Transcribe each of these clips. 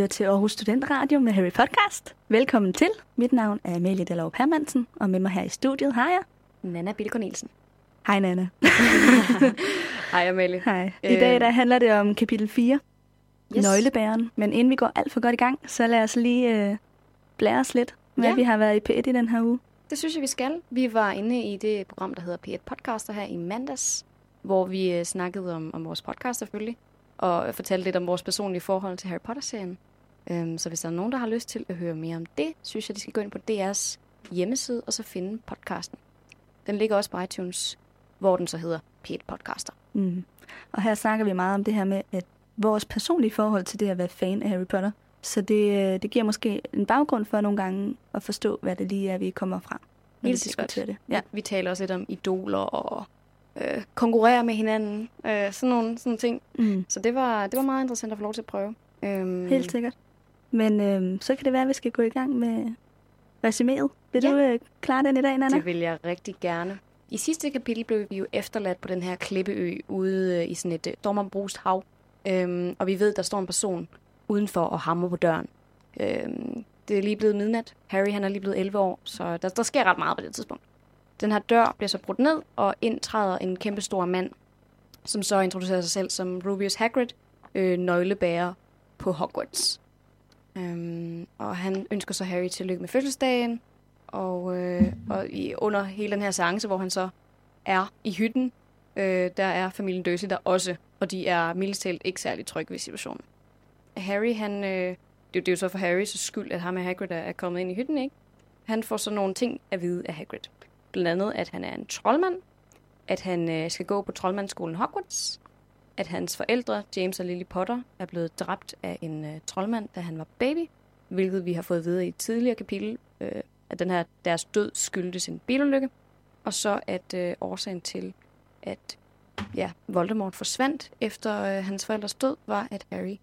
lytter til Aarhus Studentradio med Harry Podcast. Velkommen til. Mit navn er Amalie Dallov Hermansen, og med mig her i studiet har jeg... Nana Bille Cornelsen. Hej Nana. Hej Amalie. Hej. I dag der handler det om kapitel 4, yes. Nøglebæren. Men inden vi går alt for godt i gang, så lad os lige øh, blære os lidt med, ja. at vi har været i P1 i den her uge. Det synes jeg, vi skal. Vi var inde i det program, der hedder P1 Podcaster her i mandags, hvor vi øh, snakkede om, om vores podcast selvfølgelig, og fortalte lidt om vores personlige forhold til Harry Potter-serien. Øhm, så hvis der er nogen, der har lyst til at høre mere om det, synes jeg, de skal gå ind på DR's hjemmeside og så finde podcasten. Den ligger også på iTunes, hvor den så hedder P1 Podcaster. Mm. Og her snakker vi meget om det her med, at vores personlige forhold til det at være fan af Harry Potter. Så det, øh, det giver måske en baggrund for nogle gange at forstå, hvad det lige er, vi kommer fra. Helt sikkert. Det. Ja. Vi taler også lidt om idoler og øh, konkurrere med hinanden. Øh, sådan nogle sådan ting. Mm. Så det var, det var meget interessant at få lov til at prøve. Øhm. Helt sikkert. Men øh, så kan det være, at vi skal gå i gang med resuméet. Vil ja. du øh, klare den i dag, Nana? Det vil jeg rigtig gerne. I sidste kapitel blev vi jo efterladt på den her klippeø ude øh, i sådan et øh, stormombrust hav. Øhm, og vi ved, der står en person udenfor og hammer på døren. Øhm, det er lige blevet midnat. Harry han er lige blevet 11 år, så der, der sker ret meget på det tidspunkt. Den her dør bliver så brudt ned, og ind træder en kæmpe stor mand, som så introducerer sig selv som Rubius Hagrid, øh, nøglebærer på Hogwarts. Øhm, og han ønsker så Harry tillykke med fødselsdagen, og, øh, og i, under hele den her seance, hvor han så er i hytten, øh, der er familien Dursley der også, og de er mildest talt ikke særlig trygge ved situationen. Harry, han, øh, det, det er jo så for Harrys skyld, at ham og Hagrid er, er kommet ind i hytten, ikke? Han får så nogle ting at vide af Hagrid. Blandt andet, at han er en troldmand, at han øh, skal gå på troldmandsskolen Hogwarts, at hans forældre, James og Lily Potter, er blevet dræbt af en øh, troldmand, da han var baby, hvilket vi har fået at vide i et tidligere kapitel, øh, at den her, deres død skyldtes en bilulykke, og så at øh, årsagen til, at ja, Voldemort forsvandt efter øh, hans forældres død, var, at Harry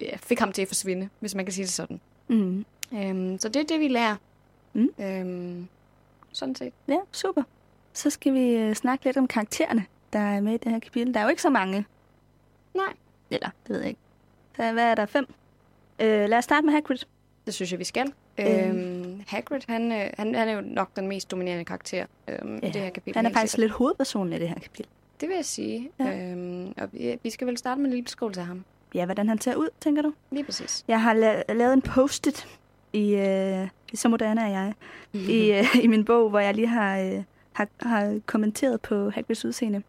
ja, fik ham til at forsvinde, hvis man kan sige det sådan. Mm. Øhm, så det er det, vi lærer. Mm. Øhm, sådan set. Ja, super. Så skal vi øh, snakke lidt om karaktererne, der er med i det her kapitel. Der er jo ikke så mange. Nej. Eller, det ved jeg ikke. Så hvad er der? Fem? Øh, lad os starte med Hagrid. Det synes jeg, vi skal. Øhm, øhm Hagrid, han, øh, han, han er jo nok den mest dominerende karakter øhm, ja. i det her kapitel. Han er faktisk sikkert. lidt hovedpersonen i det her kapitel. Det vil jeg sige. Ja. Øhm, og vi, vi skal vel starte med en lille beskrivelse af ham. Ja, hvordan han ser ud, tænker du? Lige præcis. Jeg har la- lavet en post-it i, øh, så moderne er jeg, mm-hmm. i, øh, i min bog, hvor jeg lige har, øh, har, har kommenteret på Hagrids udseende.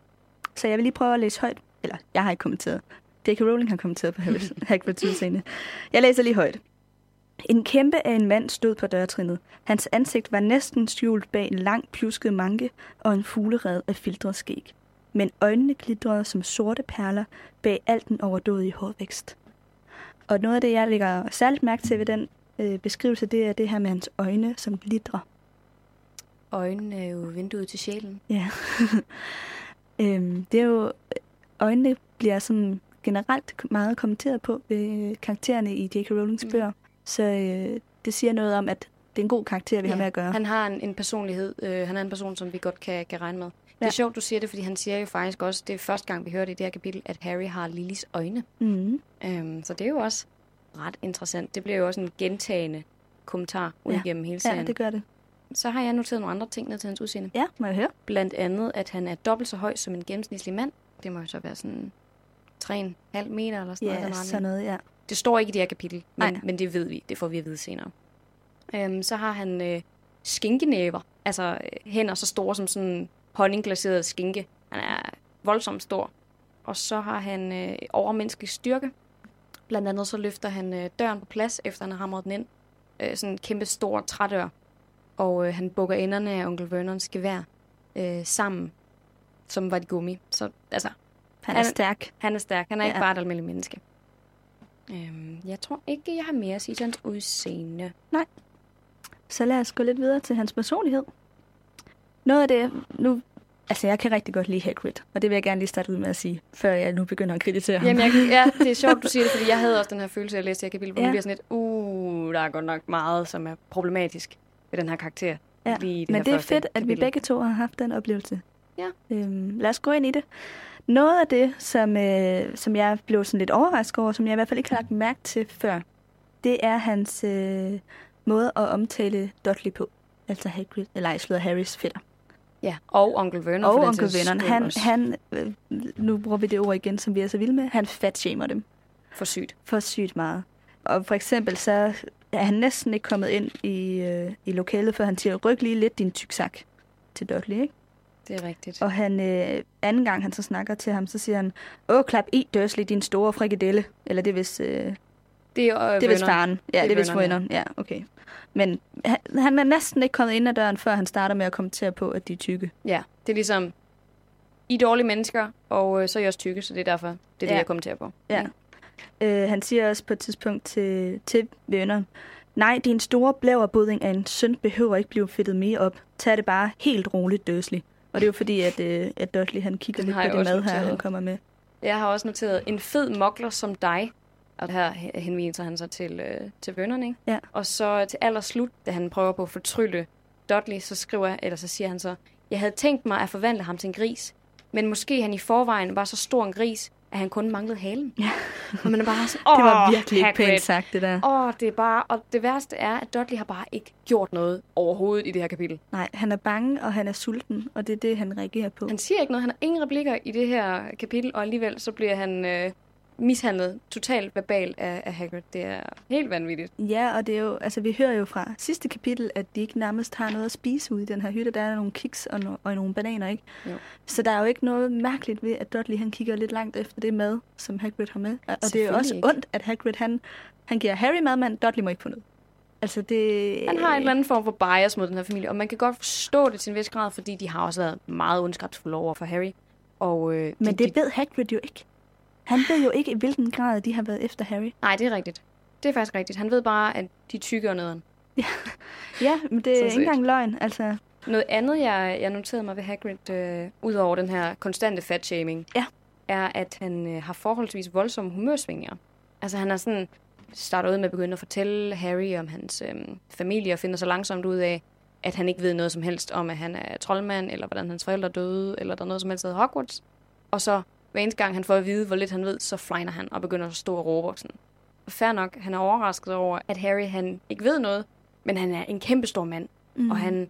Så jeg vil lige prøve at læse højt. Eller, jeg har ikke kommenteret. J.K. Rowling har kommenteret på Hagrids udseende. Jeg læser lige højt. En kæmpe af en mand stod på dørtrinnet. Hans ansigt var næsten skjult bag en lang pjusket manke og en fuglered af filtret skæg. Men øjnene glitrede som sorte perler bag alt den overdådige hårvækst. Og noget af det, jeg lægger særligt mærke til ved den øh, beskrivelse, det er det her med hans øjne, som glitrer. Øjnene er jo vinduet til sjælen. Ja. øhm, det er jo... Øjnene bliver sådan generelt meget kommenteret på ved karaktererne i J.K. Rowlings mm. bøger. Så øh, det siger noget om, at det er en god karakter, vi ja, har med at gøre. Han har en, en personlighed. Øh, han er en person, som vi godt kan, kan regne med. Ja. Det er sjovt, du siger det, fordi han siger jo faktisk også, det er første gang, vi hører det i det her kapitel, at Harry har Lillys øjne. Mm. Øhm, så det er jo også ret interessant. Det bliver jo også en gentagende kommentar ud ja. igennem hele serien. Ja, det gør det. Så har jeg noteret nogle andre ting ned til hans udseende. Ja, må jeg høre. Blandt andet, at han er dobbelt så høj som en gennemsnitlig mand. Det må jo så være sådan 3,5 meter eller sådan ja, noget. Ja, sådan noget, ja. Det står ikke i det her kapitel, men, men det ved vi. Det får vi at vide senere. Øhm, så har han øh, skinkenæver. Altså øh, hænder så store som sådan honningglaseret skinke. Han er voldsomt stor. Og så har han øh, overmenneskelig styrke. Blandt andet så løfter han øh, døren på plads, efter han har hamret den ind. Øh, sådan en kæmpe stor trædør. Og øh, han bukker enderne af onkel Vernons gevær øh, sammen, som var de gummi. Så altså... Han er han, stærk. Han er stærk. Han er ja. ikke bare et almindeligt menneske. Øhm, jeg tror ikke, jeg har mere at sige til hans udseende. Nej. Så lad os gå lidt videre til hans personlighed. Noget af det, nu Altså, jeg kan rigtig godt lide Hagrid, og det vil jeg gerne lige starte ud med at sige, før jeg nu begynder at kritisere ham. Jamen, jeg, ja, det er sjovt, du siger det, fordi jeg havde også den her følelse, jeg læste her kapitel, hvor ja. bliver sådan lidt, uh, der er godt nok meget, som er problematisk ved den her karakter. Ja, lige det men det er fedt, kapitel. at vi begge to har haft den oplevelse. Ja. Øhm, lad os gå ind i det. Noget af det, som, øh, som jeg blev sådan lidt overrasket over, som jeg i hvert fald ikke har lagt mærke til før, det er hans øh, måde at omtale Dudley på. Altså Hagrid, eller slår Harrys fætter. Ja, og onkel Vernon. Og onkel Vernon. Han, han øh, nu bruger vi det ord igen, som vi er så vilde med. Han fatshamer dem For sygt. for sygt meget. Og for eksempel så er han næsten ikke kommet ind i, øh, i lokalet, før han siger, ryk lige lidt din tyksak til Dudley, ikke? Det er rigtigt. Og han, øh, anden gang han så snakker til ham, så siger han, åh, klap i, Dursley, din store frikadelle. Eller det er vist, øh, Det er, øh, det er vist faren. Ja, det er vist Vernon, ja. Vernon. Ja, okay. Men han, han er næsten ikke kommet ind ad døren, før han starter med at kommentere på, at de er tykke. Ja, det er ligesom, I er dårlige mennesker, og øh, så er I også tykke, så det er derfor, det er det, Ja. jeg kommenterer på. Ja. Øh, han siger også på et tidspunkt til, til Vernon, nej, din store blæverbudding af en søn behøver ikke blive fedtet mere op. Tag det bare helt roligt, Dursley. Og det er jo fordi, at, øh, at Dudley han kigger Den lidt på det mad her, noteret. han kommer med. Jeg har også noteret, en fed mokler som dig, og her henviser han sig til, øh, til Vernon, ikke? Ja. Og så til allerslut, da han prøver på at fortrylle Dudley, så skriver, eller så siger han så, jeg havde tænkt mig at forvandle ham til en gris, men måske han i forvejen var så stor en gris, at han kun manglede halen. Ja. Og man er bare sådan, Det var virkelig ikke Hagrid. pænt sagt, det der. Åh, det er bare, og det værste er, at Dudley har bare ikke gjort noget overhovedet i det her kapitel. Nej, han er bange, og han er sulten, og det er det, han reagerer på. Han siger ikke noget, han har ingen replikker i det her kapitel, og alligevel så bliver han øh, mishandlet totalt verbal af, af Hagrid. Det er helt vanvittigt. Ja, og det er jo, altså vi hører jo fra sidste kapitel, at de ikke nærmest har noget at spise ude i den her hytte. Der er nogle kiks og, no- og nogle bananer, ikke? Jo. Så der er jo ikke noget mærkeligt ved, at Dudley han kigger lidt langt efter det mad, som Hagrid har med. Og og det er jo også ikke. ondt, at Hagrid han, han giver Harry mad, men Dudley må ikke få noget. Altså det... Han har en eller anden form for bias mod den her familie, og man kan godt forstå det til en vis grad, fordi de har også været meget ondskabsfulde over for Harry. Og, øh, Men de, det ved Hagrid jo ikke. Han ved jo ikke, i hvilken grad de har været efter Harry. Nej, det er rigtigt. Det er faktisk rigtigt. Han ved bare, at de er tykke og nederen. Ja, men det er ikke engang løgn. Altså, Noget andet, jeg, jeg noterede mig ved Hagrid, øh, ud over den her konstante fatshaming, Ja. er, at han øh, har forholdsvis voldsomme humørsvingninger. Altså han er sådan, starter ud med at begynde at fortælle Harry om hans øh, familie, og finder så langsomt ud af, at han ikke ved noget som helst om, at han er troldmand, eller hvordan hans forældre døde, eller der er noget som helst, der hedder Hogwarts. Og så hver eneste gang, han får at vide, hvor lidt han ved, så flejner han og begynder at stå og råbe. og Sådan. Fair nok, han er overrasket over, at Harry han ikke ved noget, men han er en kæmpestor mand, mm. og han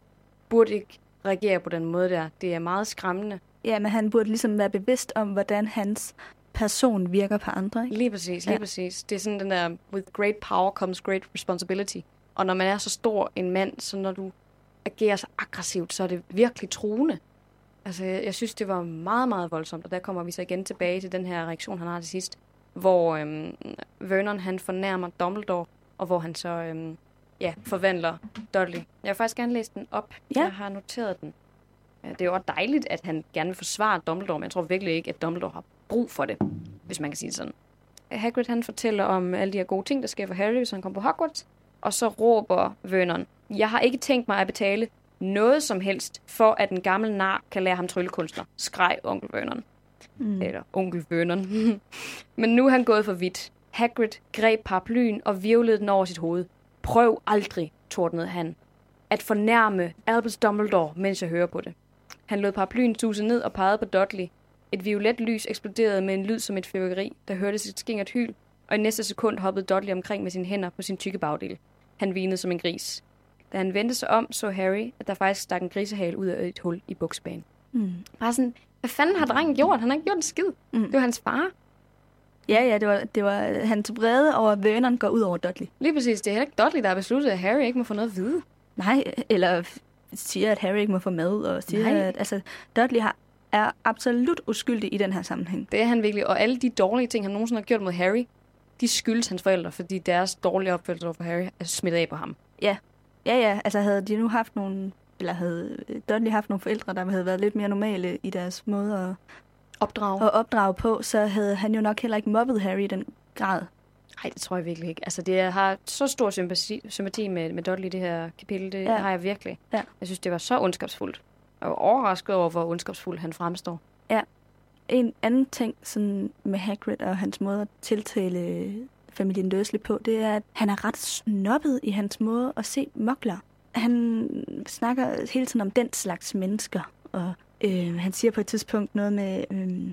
burde ikke reagere på den måde der. Det er meget skræmmende. Ja, men han burde ligesom være bevidst om, hvordan hans person virker på andre. Ikke? Lige præcis, lige ja. præcis. Det er sådan den der, with great power comes great responsibility. Og når man er så stor en mand, så når du agerer så aggressivt, så er det virkelig truende. Altså, jeg, synes, det var meget, meget voldsomt. Og der kommer vi så igen tilbage til den her reaktion, han har til sidst. Hvor øhm, Vernon, han fornærmer Dumbledore, og hvor han så øhm, ja, forvandler Dudley. Jeg vil faktisk gerne læse den op. Ja. Jeg har noteret den. Det er jo også dejligt, at han gerne vil forsvare Dumbledore, men jeg tror virkelig ikke, at Dumbledore har brug for det, hvis man kan sige det sådan. Hagrid han fortæller om alle de her gode ting, der sker for Harry, hvis han kommer på Hogwarts. Og så råber Vernon, jeg har ikke tænkt mig at betale noget som helst, for at en gammel nar kan lære ham tryllekunstner, skreg onkel Vernon. Mm. Eller onkel Vernon. Men nu er han gået for vidt. Hagrid greb paraplyen og virvlede den over sit hoved. Prøv aldrig, tordnede han, at fornærme Albus Dumbledore, mens jeg hører på det. Han lod paraplyen tuse ned og pegede på Dudley. Et violet lys eksploderede med en lyd som et fyrværkeri, der hørtes et skingert hyl, og i næste sekund hoppede Dudley omkring med sine hænder på sin tykke bagdel. Han vinede som en gris. Da han vendte sig om, så Harry, at der faktisk stak en grisehal ud af et hul i buksbanen. Mm. Bare sådan, hvad fanden har drengen gjort? Han har ikke gjort en skid. Mm. Det var hans far. Ja, ja, det var, det var hans vrede over at Vernon går ud over Dudley. Lige præcis, det er heller ikke Dudley, der har besluttet, at Harry ikke må få noget at vide. Nej, eller siger, at Harry ikke må få mad, og siger, Nej. at altså, Dudley har, er absolut uskyldig i den her sammenhæng. Det er han virkelig. Og alle de dårlige ting, han nogensinde har gjort mod Harry, de skyldes hans forældre, fordi deres dårlige opførsel over for Harry er smittet af på ham. Ja, ja, altså havde de nu haft nogle, eller havde Dudley haft nogle forældre, der havde været lidt mere normale i deres måde at, Opdrag? at opdrage på, så havde han jo nok heller ikke mobbet Harry i den grad. Nej, det tror jeg virkelig ikke. Altså, det har så stor sympati, sympati med, med Dudley det her kapitel. Det Ja. ja. har jeg virkelig. Ja. Jeg synes, det var så ondskabsfuldt. Var overrasket over, hvor ondskabsfuld han fremstår. En anden ting sådan med Hagrid og hans måde at tiltale familien Dursley på, det er, at han er ret snobbet i hans måde at se mokler. Han snakker hele tiden om den slags mennesker, og øh, han siger på et tidspunkt noget med, øh,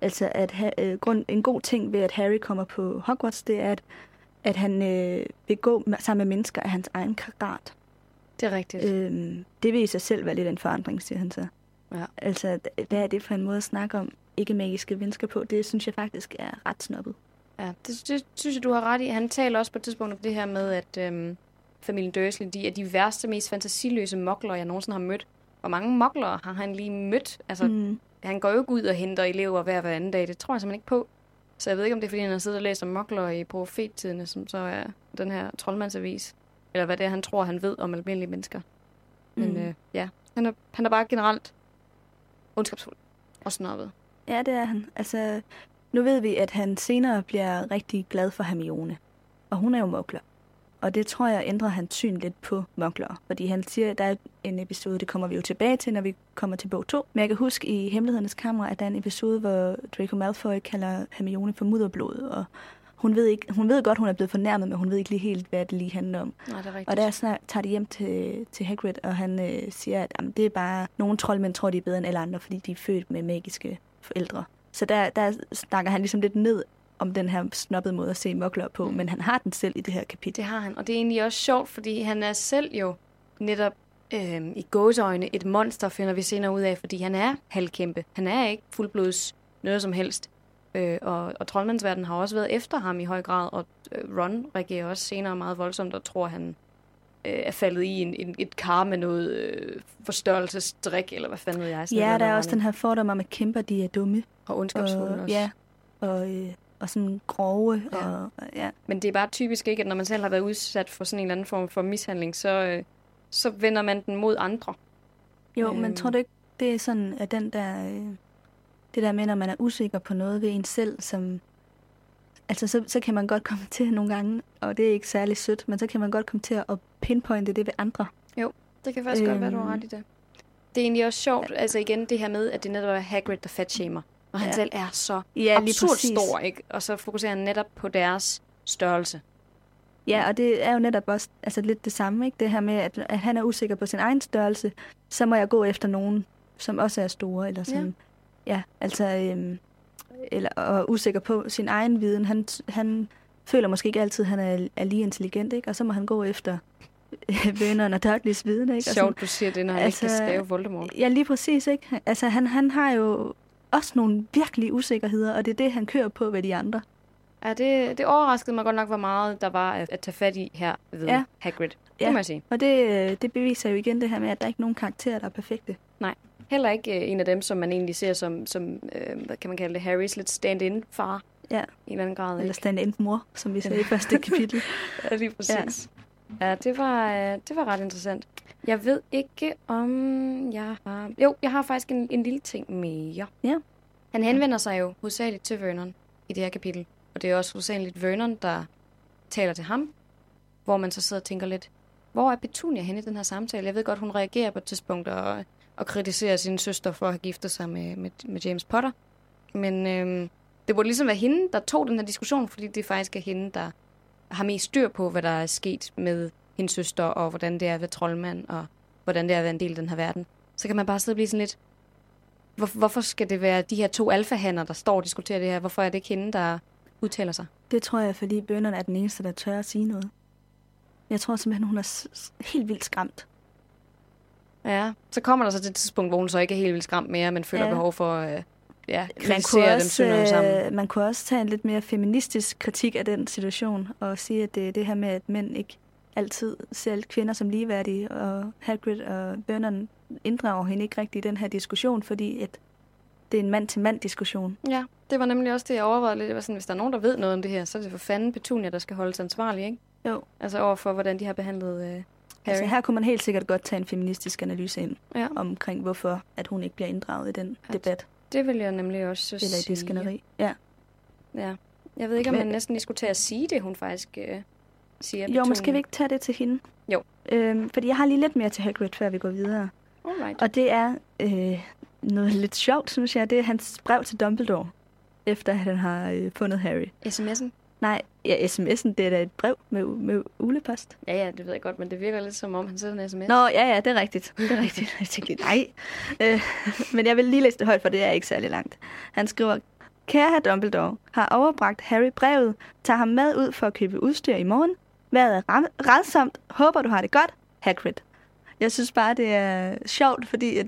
altså at ha, øh, grund, en god ting ved, at Harry kommer på Hogwarts, det er, at, at han øh, vil gå med, sammen med mennesker af hans egen karat. Det er rigtigt. Øhm, det vil i sig selv være lidt en forandring, siger han så. Ja. Altså, hvad er det for en måde at snakke om ikke-magiske mennesker på? Det synes jeg faktisk er ret snobbet. Ja, det, det synes jeg, du har ret i. Han taler også på et tidspunkt om det her med, at øhm, familien Dursley, de er de værste, mest fantasiløse mokler, jeg nogensinde har mødt. Hvor mange mokler har han lige mødt? Altså, mm. han går jo ikke ud og henter elever hver hver anden dag. Det tror jeg simpelthen ikke på. Så jeg ved ikke, om det er, fordi han har siddet og læst om mokler i profettidene, som så er den her troldmandsavis. Eller hvad det er, han tror, han ved om almindelige mennesker. Men Mm. øh, ja, han er, han er bare generelt ondskabsfuld og snobbet. Ja, det er han. Altså, nu ved vi, at han senere bliver rigtig glad for Hermione. Og hun er jo mokler. Og det tror jeg ændrer hans syn lidt på mokler. Fordi han siger, at der er en episode, det kommer vi jo tilbage til, når vi kommer til bog 2. Men jeg kan huske i Hemmelighedernes Kammer, at der er en episode, hvor Draco Malfoy kalder Hermione for mudderblod. Og hun ved, ikke, hun ved godt, hun er blevet fornærmet, men hun ved ikke lige helt, hvad det lige handler om. Nej, det er rigtigt. Og der snak, tager de hjem til, til Hagrid, og han øh, siger, at jamen, det er bare... Nogle troldmænd tror, de er bedre end alle andre, fordi de er født med magiske forældre. Så der, der snakker han ligesom lidt ned om den her snobbede måde at se mokler på, men han har den selv i det her kapitel. Det har han, og det er egentlig også sjovt, fordi han er selv jo netop øh, i gåseøjne et monster, finder vi senere ud af, fordi han er halvkæmpe. Han er ikke fuldblods noget som helst. Øh, og, og troldmandsverdenen har også været efter ham i høj grad, og øh, Ron reagerer også senere meget voldsomt og tror, han øh, er faldet i en, en, et kar med noget øh, forstørrelsesdrik, eller hvad fanden ved jeg. sådan Ja, noget der er også den her fordom om, at kæmper de er dumme. Og ondskabsfulde Og, også. ja, og, øh, og sådan grove. Ja. Ja. Og, ja. Men det er bare typisk ikke, at når man selv har været udsat for sådan en eller anden form for mishandling, så, øh, så vender man den mod andre. Jo, Øhm. men tror du ikke, det er sådan, at den der, øh, det der med, når man er usikker på noget ved en selv, som, altså så, så kan man godt komme til nogle gange, og det er ikke særlig sødt, men så kan man godt komme til at pinpointe det ved andre. Det kan faktisk øhm. godt være, du har Øhm. ret i det. Det er egentlig også sjovt, altså igen det her med, at det netop er Hagrid, der fatshamer. Og han Ja. selv er så Ja, absurd stor, ikke? Og så fokuserer han netop på deres størrelse. Ja, og det er jo netop også altså lidt det samme, ikke? Det her med, at, at han er usikker på sin egen størrelse, så må jeg gå efter nogen, som også er store, eller som, ja, ja altså, øhm, eller, og usikker på sin egen viden. Han, han føler måske ikke altid, at han er, er lige intelligent, ikke? Og så må han gå efter Vernon og Dudleys viden, ikke? Og Sjovt, du siger det, når han altså, ikke altså, kan stave Voldemort. Ja, lige præcis, ikke? Altså, han, han har jo også nogle virkelig usikkerheder, og det er det, han kører på ved de andre. Ja, det, det overraskede mig godt nok, hvor meget der var at, at tage fat i her ved ja. Hagrid. Det Ja. må jeg sige. Og det, øh, det beviser jo igen det her med, at der er ikke nogen karakterer, der er perfekte. Heller ikke øh, en af dem, som man egentlig ser som, som øh, hvad kan man kalde det, Harrys lidt stand-in far. Ja. I en eller anden grad. Eller Ikke? stand mor, som vi sagde i første kapitel. Ja, lige præcis. Ja, ja det, var, øh, det var ret interessant. Jeg ved ikke, om jeg har... Jo, jeg har faktisk en, en lille ting mere. Ja. Han henvender sig jo hovedsageligt til Vernon i det her kapitel. Og det er også hovedsageligt Vernon, der taler til ham. Hvor man så sidder og tænker lidt, hvor er Petunia henne i den her samtale? Jeg ved godt, hun reagerer på et tidspunkt og, og kritiserer sin søster for at have giftet sig med, med, med James Potter. Men øh, det burde ligesom være hende, der tog den her diskussion, fordi det faktisk er hende, der har mest styr på, hvad der er sket med hendes søster, og hvordan det er ved troldmand, og hvordan det er at være en del af den her verden. Så kan man bare sidde og blive sådan lidt, hvor, hvorfor skal det være de her to alfahander, der står og diskuterer det her? Hvorfor er det ikke hende, der udtaler sig? Det tror jeg, fordi bønderne er den eneste, der tør at sige noget. Jeg tror simpelthen, hun er helt vildt skræmt. Ja, så kommer der så til et tidspunkt, hvor hun så ikke er helt vildt skræmt mere, men føler ja. Behov for øh, ja, Man kunne, dem også, sammen. øh, man kunne også tage en lidt mere feministisk kritik af den situation, og sige, at det er det her med, at mænd ikke altid ser kvinder som ligeværdige, og Hagrid og Vernon inddrager hende ikke rigtig i den her diskussion, fordi at det er en mand-til-mand-diskussion. Ja, det var nemlig også det, jeg overvejede lidt. Det var sådan, hvis der er nogen, der ved noget om det her, så er det for fanden Petunia, der skal holdes ansvarlig, ikke? Jo. Altså overfor, hvordan de har behandlet øh. Altså her kunne man helt sikkert godt tage en feministisk analyse ind Ja, omkring, hvorfor at hun ikke bliver inddraget i den At- debat, det vil jeg nemlig også eller i sige. det skænderi. Ja. Ja. Jeg ved ikke, om man næsten lige skulle tage at sige det, hun faktisk øh, siger. Jo, skal vi ikke tage det til hende? Jo. Øhm, fordi jeg har lige lidt mere til Hagrid, før vi går videre. Alright. Og det er øh, noget lidt sjovt, synes jeg. Det er hans brev til Dumbledore, efter at han har øh, fundet Harry. SMS'en? Nej, ja, sms'en, det er da et brev med, med ulepost. Ja, ja, det ved jeg godt, men det virker lidt som om, han sender en sms. Nå, ja, ja, det er rigtigt. Det er rigtigt. Jeg tænkte, nej. Øh, men jeg vil lige læse det højt, for det er ikke særlig langt. Han skriver, Kære Dumbledore har overbragt Harry brevet, tager ham med ud for at købe udstyr i morgen. Vejret er redsomt. Håber, du har det godt. Hagrid. Jeg synes bare, det er sjovt, fordi at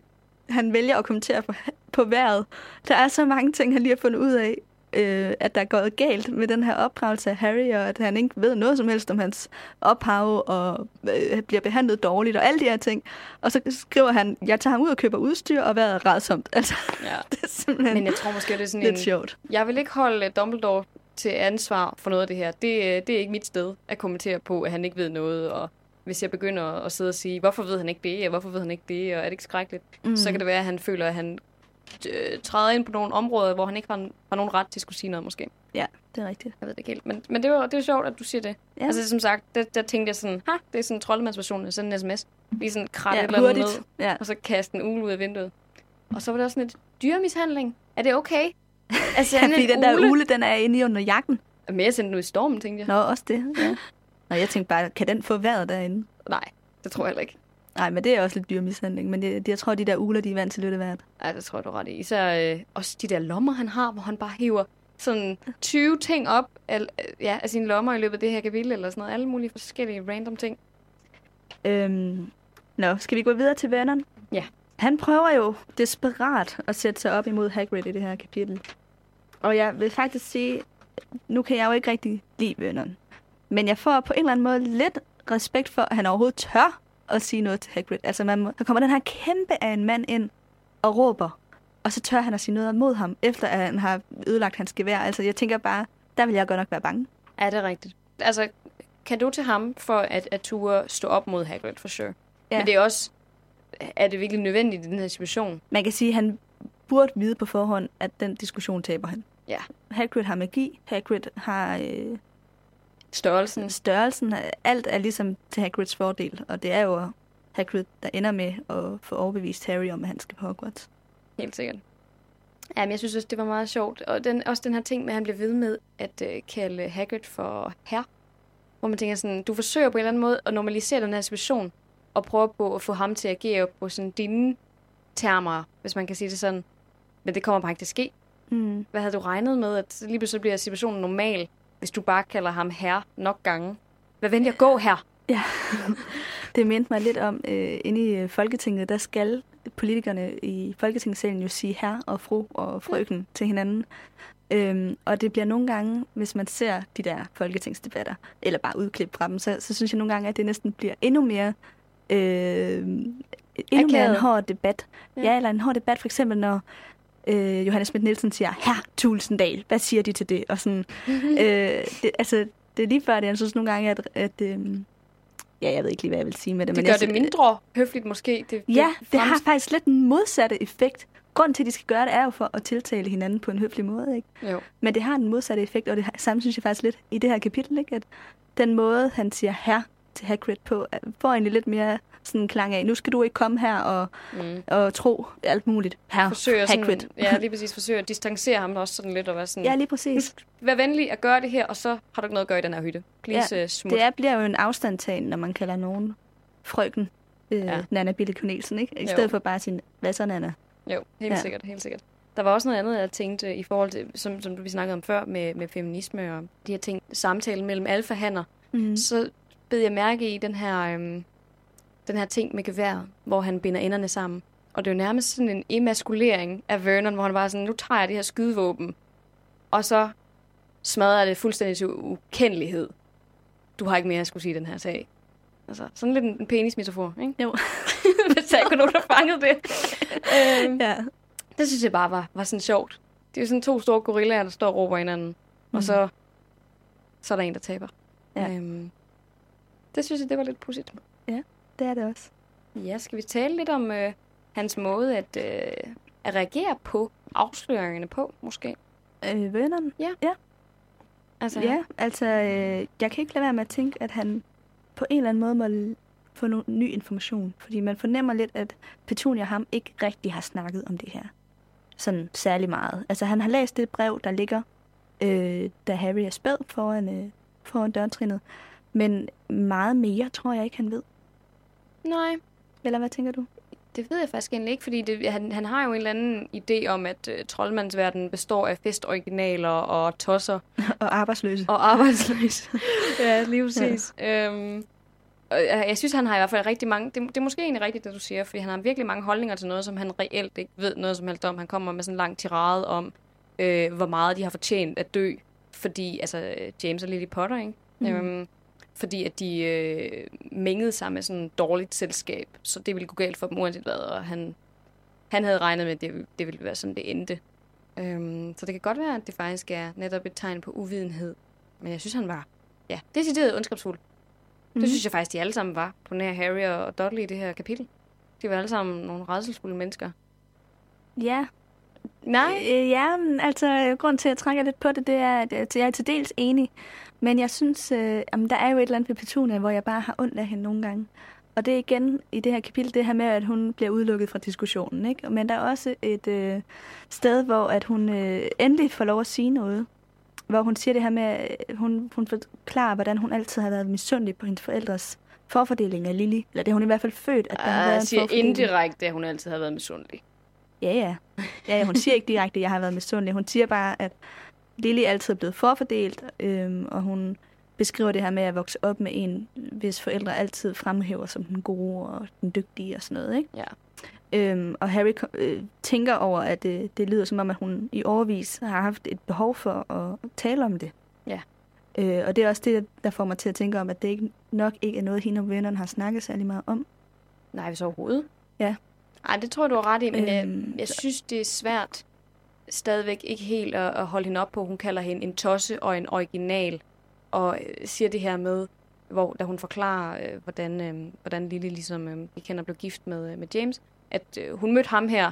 han vælger at kommentere på, på vejret. Der er så mange ting, han lige har fundet ud af, øh, at der er gået galt med den her opdragelse af Harry, og at han ikke ved noget som helst om hans ophav, og øh, bliver behandlet dårligt, og alle de her ting. Og så skriver han, jeg tager ham ud og køber udstyr, og vejret er redsomt. Altså, Ja. det er simpelthen Men jeg tror måske, det er sådan lidt en... sjovt. Jeg vil ikke holde øh, Dumbledore til ansvar for noget af det her. Det, øh, det er ikke mit sted at kommentere på, at han ikke ved noget, og hvis jeg begynder at sidde og sige, hvorfor ved han ikke det, og hvorfor ved han ikke det, og er det ikke skrækkeligt, mm. så kan det være, at han føler, at han øh, træder ind på nogle områder, hvor han ikke har, har nogen ret til at skulle sige noget, måske. Ja, det er rigtigt. Jeg ved det ikke helt. Men, men det, var, det er sjovt, at du siger det. Ja. Altså, som sagt, der, der tænkte jeg sådan, ha, det er sådan en troldmandsversion af sådan en sms. Lige sådan krat Ja, eller andet ned. Ja. og så kaste en ule ud af vinduet. Og så var der også sådan et dyremishandling. Er det okay? Altså, Ja, fordi den der ule, den er inde i under jakken. Men jeg sendte den ud i stormen, tænkte jeg. Nå, også det. Ja. Nå, jeg tænkte bare, kan den få vejret derinde? Nej, det tror jeg heller ikke. Nej, men det er også lidt dyrmishandling. Men det, det, jeg tror, de der uler, de er vant til lidt af hvert. Nej, det tror jeg, du ret i. Især øh, også de der lommer, han har, hvor han bare hiver sådan 20 ting op al, ja, af sine lommer i løbet af det her kapitel, eller sådan noget. Alle mulige forskellige random ting. Øhm, nå, skal vi gå videre til Vernon? Ja. Han prøver jo desperat at sætte sig op imod Hagrid i det her kapitel. Og jeg vil faktisk sige, nu kan jeg jo ikke rigtig lide Vernon. Men jeg får på en eller anden måde lidt respekt for, at han overhovedet tør at sige noget til Hagrid. Altså, man må, der kommer den her kæmpe af en mand ind og råber, og så tør han at sige noget mod ham, efter at han har ødelagt hans gevær. Altså, jeg tænker bare, der vil jeg godt nok være bange. Ja, det er rigtigt. Altså, kan du til ham for at, at ture stå op mod Hagrid, for sure. Ja. Men det er også, er det virkelig nødvendigt i den her situation? Man kan sige, at han burde vide på forhånd, at den diskussion taber han. Ja. Hagrid har magi, Hagrid har øh, Størrelsen. størrelsen, alt er ligesom til Hagrids fordel, og det er jo Hagrid, der ender med at få overbevist Harry om, at han skal på Hogwarts. Helt sikkert. Jamen, jeg synes også, det var meget sjovt. Og den, også den her ting med, at han bliver ved med at øh, kalde Hagrid for herre. Hvor man tænker sådan, du forsøger på en eller anden måde at normalisere den her situation, og prøver på at få ham til at agere på sådan dine termer, hvis man kan sige det sådan. Men det kommer bare ikke til at ske. Mm. Hvad havde du regnet med, at lige pludselig bliver situationen normal, hvis du bare kalder ham herre nok gange? Hvad venlig at gå her? Ja, det mindte mig lidt om, øh, inde i øh, Folketinget, der skal politikerne i Folketingssalen jo sige herr og fru og frøken til hinanden. Øhm, og det bliver nogle gange, hvis man ser de der folketingsdebatter, eller bare udklip fra dem, så, så synes jeg nogle gange, at det næsten bliver endnu mere øh, endnu mere en hård debat. Ja. ja, eller en hård debat, for eksempel når øh, Johannes Schmidt Nielsen siger, herr Tulsendal, hvad siger de til det? Og sådan, øh, det, altså, det er lige før det, jeg synes nogle gange, at, at øh, ja, jeg ved ikke lige, hvad jeg vil sige med det. Det men gør jeg, det mindre høfligt måske. Det, Ja, det har fremst- faktisk lidt en modsatte effekt. Grunden til, at de skal gøre det, er jo for at tiltale hinanden på en høflig måde, ikke? Jo. Men det har en modsatte effekt, og det samme synes jeg faktisk lidt i det her kapitel, ikke? At den måde, han siger her til Hagrid på, er- får egentlig lidt mere sådan en klang af, nu skal du ikke komme her og, Mm. og tro alt muligt. Her, Forsøger Hagrid. sådan, ja, lige præcis forsøger at distancere ham også sådan lidt og være sådan, Ja, lige præcis. vær venlig at gøre det her, og så har du ikke noget at gøre i den her hytte. Please ja, smut. Det er, bliver jo en afstandtagen, når man kalder nogen frøken øh, Ja. Nana Bille Cornelsen, ikke? I Jo. stedet for bare sige, hvad så, Nana? Jo, helt Ja. sikkert, helt sikkert. Der var også noget andet, jeg tænkte i forhold til, som, som vi snakkede om før, med, med feminisme og de her ting, samtalen mellem alfahanner. Mm. Så bed jeg mærke i den her, øhm, den her ting med geværet, hvor han binder enderne sammen. Og det er jo nærmest sådan en emaskulering af Vernon, hvor han bare sådan, nu tager jeg det her skydevåben, og så smadrer det fuldstændig til ukendelighed. Du har ikke mere at skulle sige den her sag. Altså, sådan lidt en en penismetafor, ikke? Jo. Hvis der ikke var nogen, der fangede det. øhm, Ja. det synes jeg bare var, var sådan sjovt. Det er jo sådan to store gorillaer, der står og råber hinanden. Mm. Og så, så er der en, der taber. Ja. Øhm, det synes jeg, det var lidt pudsigt. Det er det også. Ja, skal vi tale lidt om øh, hans måde at, øh, at reagere på afsløringerne på, måske? Øh, Vernon? Altså, Ja, altså, øh, jeg kan ikke lade være med at tænke, at han på en eller anden måde må få noget ny information. Fordi man fornemmer lidt, at Petunia og ham ikke rigtig har snakket om det her. Sådan særlig meget. Altså, han har læst det brev, der ligger, øh, da Harry er spæd foran, øh, foran dørtrinnet. Men meget mere tror jeg ikke, han ved. Nej, Eller hvad tænker du? det ved jeg faktisk egentlig ikke, fordi det, han, han har jo en eller anden idé om, at uh, troldmandsverdenen består af festoriginaler og tosser. Og arbejdsløse. Og arbejdsløse. ja, lige præcis. Ja. Øhm, og jeg synes, han har i hvert fald rigtig mange... Det, det er måske egentlig rigtigt, det du siger, fordi han har virkelig mange holdninger til noget, som han reelt ikke ved noget som helst om. Han kommer med sådan en lang tirade om, øh, hvor meget de har fortjent at dø, fordi, altså, James og Lily Potter, ikke? Mm. Øhm, fordi at de øh, mængede sig med sådan et dårligt selskab, så det ville gå galt for dem uanset hvad, og han, han havde regnet med, at det, det ville være sådan, det endte. Øhm, så det kan godt være, at det faktisk er netop et tegn på uvidenhed. Men jeg synes, han var, ja, decideret ondskabsfuld. Mm. Det synes jeg faktisk, de alle sammen var, på nær Harry og Dudley i det her kapitel. De var alle sammen nogle redselsfulde mennesker. Ja. Nej? Øh, ja, altså, grund til, at jeg trækker lidt på det, det er, at jeg er til dels enig. Men jeg synes, øh, jamen, der er jo et eller andet ved Petunia, hvor jeg bare har ondt af hende nogle gange. Og det er igen i det her kapitel, det her med, at hun bliver udelukket fra diskussionen. Ikke? Men der er også et øh, sted, hvor at hun øh, endelig får lov at sige noget. Hvor hun siger det her med, at hun, hun forklarer, hvordan hun altid har været misundelig på hendes forældres forfordeling af Lily. Eller det har hun i hvert fald født, at der ah, har været en siger indirekte, at hun altid har været misundelig. Ja, ja. Ja, hun siger ikke direkte, at jeg har været misundelig. Hun siger bare, at Lily altid er blevet forfordelt, øhm, og hun beskriver det her med at vokse op med en, hvis forældre altid fremhæver som den gode og den dygtige og sådan noget. Ikke? Ja. Øhm, og Harry øh, tænker over, at det, det lyder som om, at hun i overvis har haft et behov for at tale om det. Ja. Øh, og det er også det, der får mig til at tænke om, at det ikke, nok ikke er noget, hende og vennerne har snakket særlig meget om. Nej, hvis overhovedet. Ja. Nej, det tror jeg, du har ret i, men øhm, jeg, jeg synes, det er svært stadigvæk ikke helt at, at holde hende op på. Hun kalder hende en tosse og en original, og øh, siger det her med, hvor da hun forklarer, øh, hvordan, øh, hvordan Lille ligesom, øh, vi kender, blev gift med, øh, med James, at øh, hun mødte ham her,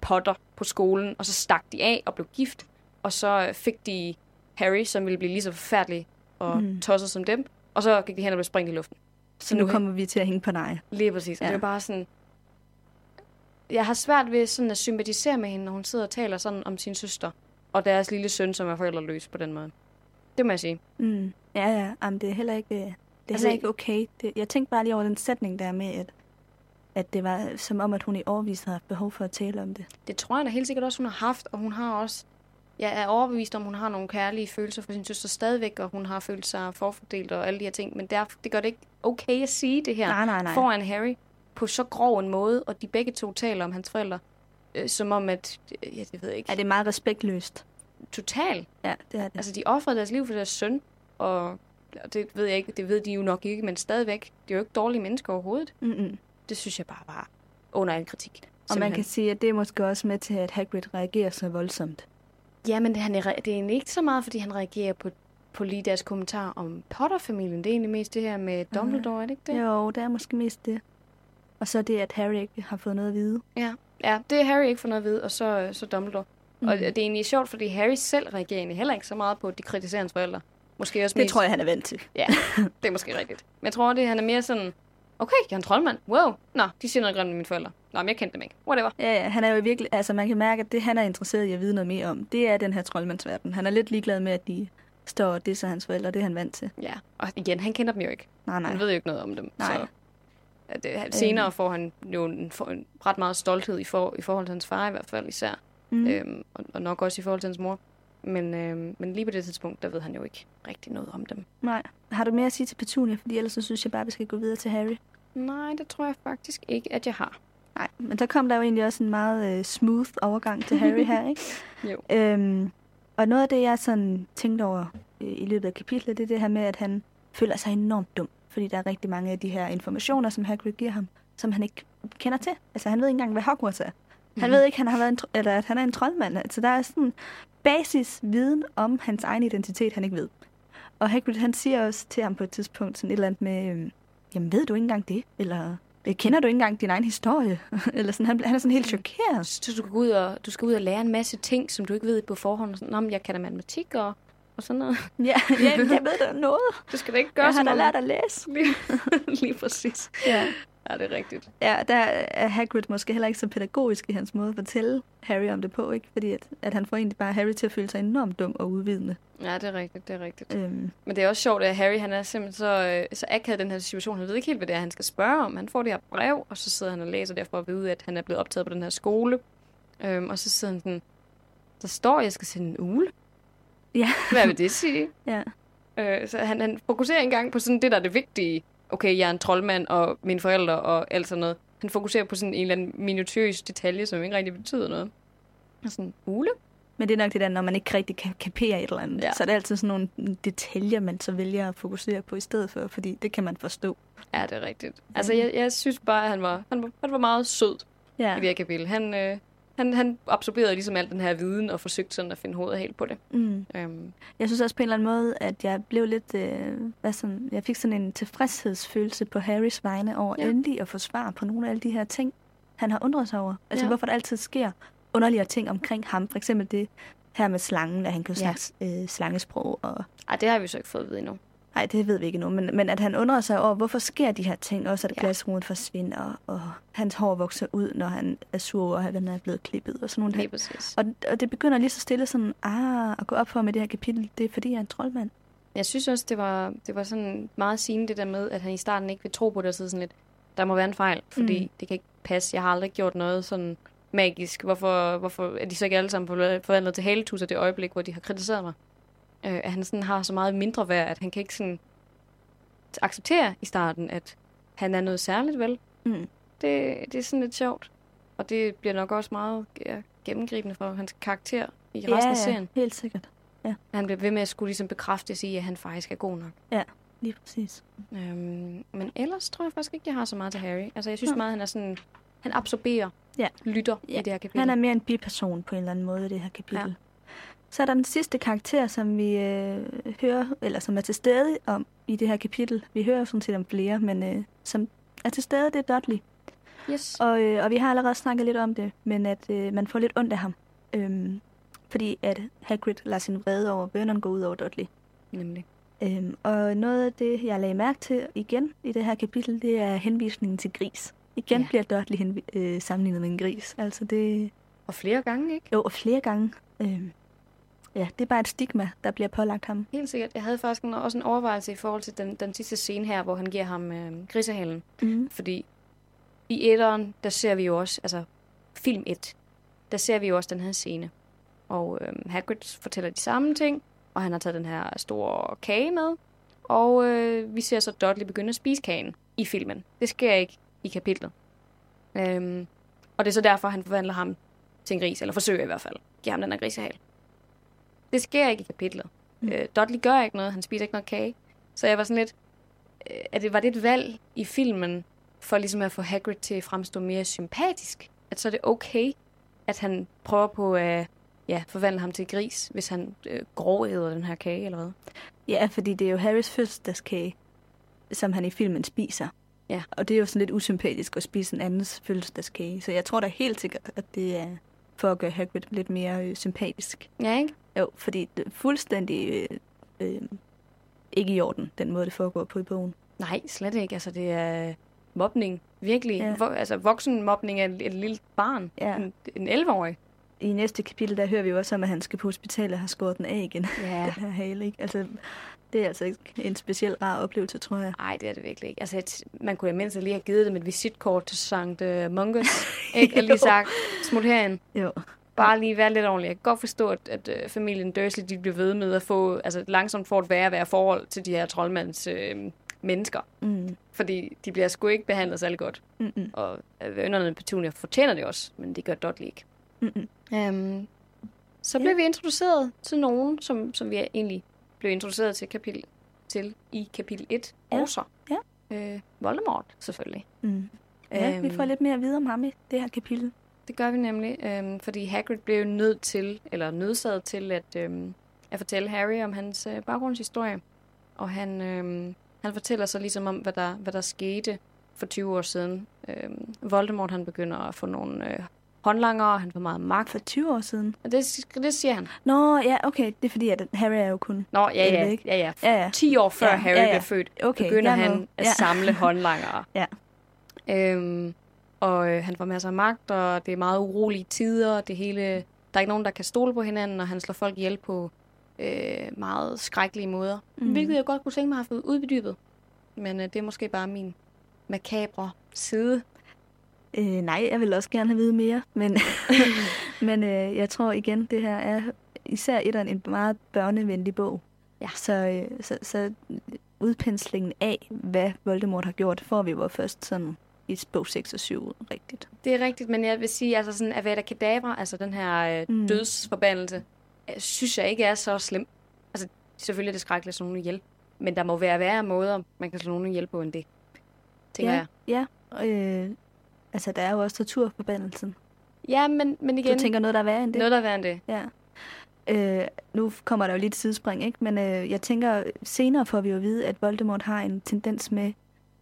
Potter, på skolen, og så stak de af og blev gift, og så fik de Harry, som ville blive lige så forfærdelig og mm. tosset som dem, og så gik de hen og blev sprængt i luften. Så, så nu, nu kommer vi til at hænge på dig. Lige præcis. Ja. Og det er bare sådan, jeg har svært ved sådan at sympatisere med hende, når hun sidder og taler sådan om sin søster og deres lille søn, som er forældreløs på den måde. Det må jeg sige. Mm. Ja, ja. Jamen, det er heller ikke, det er altså, heller ikke okay. Det, jeg tænkte bare lige over den sætning der med, at, at det var som om, at hun i overvist havde haft behov for at tale om det. Det tror jeg da helt sikkert også, hun har haft, og hun har også jeg er overbevist om, hun har nogle kærlige følelser for sin søster stadigvæk, og hun har følt sig forfordelt og alle de her ting. Men der, det gør det ikke okay at sige det her nej, nej, nej. foran Harry på så grov en måde, og de begge to taler om hans forældre, øh, som om at, øh, det ved jeg ikke. Er det meget respektløst? Total. Ja, det er det. Altså, de offrede deres liv for deres søn, og det ved jeg ikke, det ved de jo nok ikke, men stadigvæk, de er jo ikke dårlige mennesker overhovedet. Mm-mm. Det synes jeg bare var under en kritik. Simpelthen. Og man kan sige, at det er måske også med til, at Hagrid reagerer så voldsomt. Ja, men det, han er, det er egentlig ikke så meget, fordi han reagerer på, på lige deres kommentar om Potter-familien. Det er egentlig mest det her med Dumbledore, er det ikke det? Jo, det er måske mest det. Og så det, at Harry ikke har fået noget at vide. Ja, ja det er Harry ikke fået noget at vide, og så, så Dumbledore. Mm. Og det er egentlig sjovt, fordi Harry selv reagerer egentlig heller ikke så meget på, at de kritiserer hans forældre. Måske også det mest... tror jeg, han er vant til. Ja, det er måske rigtigt. Men jeg tror, det han er mere sådan, okay, jeg er en troldmand. Wow. Nå, de siger noget grimt med mine forældre. Nå, men jeg kendte dem ikke. Whatever. Ja, ja, han er jo virkelig, altså man kan mærke, at det han er interesseret i at vide noget mere om, det er den her troldmandsverden. Han er lidt ligeglad med, at de står og disser hans forældre, det er han vant til. Ja, og igen, han kender dem jo ikke. Nej, nej. Han ved jo ikke noget om dem. Nej. Så at, øh, senere øhm. får han jo en, for, en ret meget stolthed i, for, i forhold til hans far i hvert fald især. Mm. Øhm, og, og nok også i forhold til hans mor. Men, øhm, men lige på det tidspunkt, der ved han jo ikke rigtig noget om dem. Nej. Har du mere at sige til Petunia? Fordi ellers så synes jeg bare, vi skal gå videre til Harry. Nej, det tror jeg faktisk ikke, at jeg har. Nej, men der kom der jo egentlig også en meget øh, smooth overgang til Harry her, ikke? jo. Øhm, og noget af det, jeg sådan tænkte over øh, i løbet af kapitlet, det er det her med, at han føler sig enormt dum fordi der er rigtig mange af de her informationer, som Hagrid giver ham, som han ikke kender til. Altså, han ved ikke engang, hvad Hogwarts er. Han mm-hmm. ved ikke, han har været en, eller at han er en troldmand. Altså, der er sådan basis viden om hans egen identitet, han ikke ved. Og Hagrid, han siger også til ham på et tidspunkt sådan et eller andet med, øhm, jamen ved du ikke engang det? Eller øh, kender du ikke engang din egen historie? eller sådan, han, han er sådan helt chokeret. Så du skal, gå ud og, du skal ud og lære en masse ting, som du ikke ved på forhånd. Sådan, Nå, jeg kan da matematik og og sådan noget. Ja, ja jeg ved da noget. Du skal da ikke gøre jeg har da lært at læse. Lige, lige præcis. Ja. Ja, det er rigtigt. Ja, der er Hagrid måske heller ikke så pædagogisk i hans måde at fortælle Harry om det på, ikke? Fordi at, at han får egentlig bare Harry til at føle sig enormt dum og udvidende. Ja, det er rigtigt, det er rigtigt. Øhm, Men det er også sjovt, at Harry han er simpelthen så, øh, så akavet den her situation. Han ved ikke helt, hvad det er, han skal spørge om. Han får det her brev, og så sidder han og læser derfor at vide, at han er blevet optaget på den her skole. Øhm, og så sidder han sådan, der står, at jeg skal sende en ule. Ja, Hvad vil det sige? ja. Øh, så han, han fokuserer ikke engang på sådan det, der er det vigtige. Okay, jeg er en troldmand, og mine forældre, og alt sådan noget. Han fokuserer på sådan en eller anden minutiøs detalje, som ikke rigtig betyder noget. Og sådan, ule? Men det er nok det der, når man ikke rigtig kan kapere et eller andet. Ja. Så er det altid sådan nogle detaljer, man så vælger at fokusere på i stedet for, fordi det kan man forstå. Ja, det er rigtigt. Altså, jeg, jeg synes bare, at han var, han var, han var meget sød Ja. i det her kapitel. Han, øh, han, han absorberede ligesom al den her viden og forsøgte sådan at finde hovedet helt på det. Mm. Øhm, Jeg synes også på en eller anden måde, at jeg blev lidt, øh, hvad sådan, jeg fik sådan en tilfredshedsfølelse på Harrys vegne over Ja. endelig at få svar på nogle af alle de her ting, han har undret sig over. Altså ja. hvorfor der altid sker underligere ting omkring ham. For eksempel det her med slangen, at han kan Ja. snakke øh, slangesprog. Og, ej, det har vi så ikke fået at vide endnu. Nej, det ved vi ikke nu, men, men at han undrer sig over, hvorfor sker de her ting. Også at Ja. glasruden forsvinder, og hans hår vokser ud, når han er sur, og han er blevet klippet, og sådan nogle ting. præcis. Og, og det begynder lige så stille sådan, ah, at gå op for med det her kapitel, det er fordi, jeg er en troldmand. Jeg synes også, det var, det var sådan meget sigende det der med, at han i starten ikke vil tro på det, og så sådan lidt, der må være en fejl, fordi. Mm. det kan ikke passe. Jeg har aldrig gjort noget sådan magisk. Hvorfor, hvorfor er de så ikke alle sammen forvandlet til haletusser det øjeblik, hvor de har kritiseret mig? Øh, at han sådan har så meget mindre værd, at han kan ikke sådan acceptere i starten, at han er noget særligt, vel? Mm. Det, det er sådan lidt sjovt. Og det bliver nok også meget ja, gennemgribende for hans karakter i resten af serien. helt sikkert. Han bliver ved med at skulle ligesom bekræfte sig i, at han faktisk er god nok. Lige præcis. Øhm, men ellers tror jeg faktisk ikke, jeg har så meget til Harry. Altså, jeg synes Nå. meget, han er sådan... Han absorberer, Ja. lytter Ja. i det her kapitel. Han er mere en biperson på en eller anden måde i det her kapitel. Ja. Så er der den sidste karakter, som vi øh, hører, eller som er til stede om i det her kapitel. Vi hører jo sådan set om flere, men øh, som er til stede, det er Dudley. Yes. Og, øh, og vi har allerede snakket lidt om det, men at øh, man får lidt ondt af ham. Øhm, fordi at Hagrid lader sin vrede over Vernon gå ud over Dudley. Nemlig. Øhm, og noget af det, jeg lagde mærke til igen i det her kapitel, det er henvisningen til gris. Igen ja. bliver Dudley henvi- øh, sammenlignet med en gris. Altså det, Og flere gange, ikke? jo, og flere gange. Øhm, ja, det er bare et stigma, der bliver pålagt ham. Helt sikkert. Jeg havde faktisk en, også en overvejelse i forhold til den, den sidste scene her, hvor han giver ham øh, grisehalen. Mm. Fordi i etteren, der ser vi jo også, altså film 1, der ser vi jo også den her scene. Og øh, Hagrid fortæller de samme ting, og han har taget den her store kage med. Og øh, vi ser så Dudley begynde at spise kagen i filmen. Det sker ikke i kapitlet. Øhm, og det er så derfor, han forvandler ham til en gris, eller forsøger i hvert fald. Giver ham den her grisehal. Det sker ikke i kapitlet. Mm. Øh, Dudley gør ikke noget, han spiser ikke noget kage. Så jeg var sådan lidt, øh, at det var det et valg i filmen, for ligesom at få Hagrid til at fremstå mere sympatisk. At så er det okay, at han prøver på at ja, forvandle ham til gris, hvis han øh, grovæder den her kage eller hvad. Ja, fordi det er jo Harrys fødselsdagskage, som han i filmen spiser. Ja. Og det er jo sådan lidt usympatisk at spise en andens fødselsdagskage. Så jeg tror da helt sikkert, at det er for at gøre Hagrid lidt mere øh, sympatisk. Ja, ikke? Jo, fordi det er fuldstændig øh, øh, ikke i orden, den måde, det foregår på i bogen. Nej, slet ikke. Altså, det er mobning. Virkelig. Ja. Vo- altså, voksenmobning af et, et lille barn. Ja. En, en 11-årig. I næste kapitel, der hører vi jo også om, at han skal på hospitalet og har skåret den af igen. Ja. Den her hale, ikke? Altså, det er altså ikke en speciel rar oplevelse, tror jeg. Nej, det er det virkelig ikke. Altså, man kunne i mindst lige have givet dem et visitkort til Sankt uh, Mungus. ikke? Og lige sagt, smut herind. Jo. Bare lige være lidt ordentlig. Jeg kan godt forstå, at, at uh, familien Dursley, de bliver ved med at få, altså langsomt får et værre, værre forhold til de her troldmands uh, mennesker. Mm. Fordi de bliver sgu ikke behandlet særlig godt. Mm-mm. Og uh, vennerne Petunia fortjener det også, men det gør Dudley ikke. Mm-mm. Um, så Ja. blev vi introduceret til nogen, som, som vi egentlig blev introduceret til, kapitel, til i kapitel 1 Ja. også. Ja. Øh, Voldemort, selvfølgelig. Mm. Ja, vi Øhm. får lidt mere at vide om ham i det her kapitel. Det gør vi nemlig, øhm, fordi Hagrid blev nødt til, eller nødsaget til at, øhm, at fortælle Harry om hans øh, baggrundshistorie. Og han, øhm, han fortæller så ligesom om, hvad der, hvad der skete for 20 år siden. Øhm, Voldemort han begynder at få nogle øh, håndlanger, han får meget magt. For 20 år siden. Og det, det siger han. Nå, ja, okay. Det er fordi, at Harry er jo kun... Nå, ja, ja, ja, ja. Ja, ja. 10 år før Ja, Harry ja, ja. bliver født, Okay, begynder er han med. at Ja. samle håndlangere. Ja. Øhm, og øh, han får masser af magt, og det er meget urolige tider. Det hele, der er ikke nogen, der kan stole på hinanden, og han slår folk ihjel på øh, meget skrækkelige måder. Mm. Hvilket jeg godt kunne tænke mig at have fået udbedybet. Men øh, det er måske bare min makabre side. Øh, nej, jeg vil også gerne have vide mere, men, men øh, jeg tror igen, det her er især et en meget børnevenlig bog. Ja. Så, øh, så, så udpenslingen af, hvad Voldemort har gjort, får vi jo først sådan i bog 6 og 7 rigtigt. Det er rigtigt, men jeg vil sige, altså sådan Avada Kedavra, altså den her øh, Mm. dødsforbandelse, øh, synes jeg ikke er så slem. Altså, selvfølgelig er det skrækkeligt at slå nogen ihjel, men der må være værre måder, man kan slå nogen ihjel på end det, tænker ja, jeg. Ja, øh, altså der er jo også torturforbandelsen. Ja, men, men igen, Du tænker noget, der er værre end det? noget der er værre end det. Ja. Øh, nu kommer der jo lidt sidespring, ikke? Men øh, jeg tænker, senere får vi jo at vide, at Voldemort har en tendens med,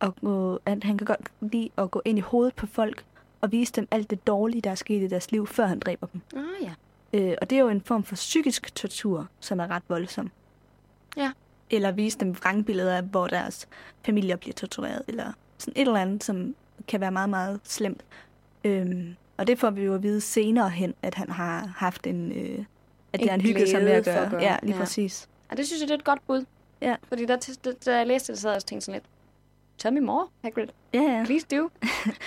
at, gå, at han kan godt lide at gå ind i hovedet på folk og vise dem alt det dårlige, der er sket i deres liv, før han dræber dem. Ah ja. Øh, og det er jo en form for psykisk tortur, som er ret voldsom. Ja. Eller vise dem vrangbilleder af, hvor deres familier bliver tortureret, eller sådan et eller andet, som kan være meget, meget slemt. Øhm, og det får vi jo at vide senere hen, at han har haft en... Øh, at det En har han hygget sig med at glæde for gøre. at gøre. Ja, lige Ja. præcis. Og det synes jeg, det er et godt bud. Ja. Fordi der, da, da jeg læste det, så havde jeg også tænkt sådan lidt, tell me more, Hagrid. Ja, ja. Please do.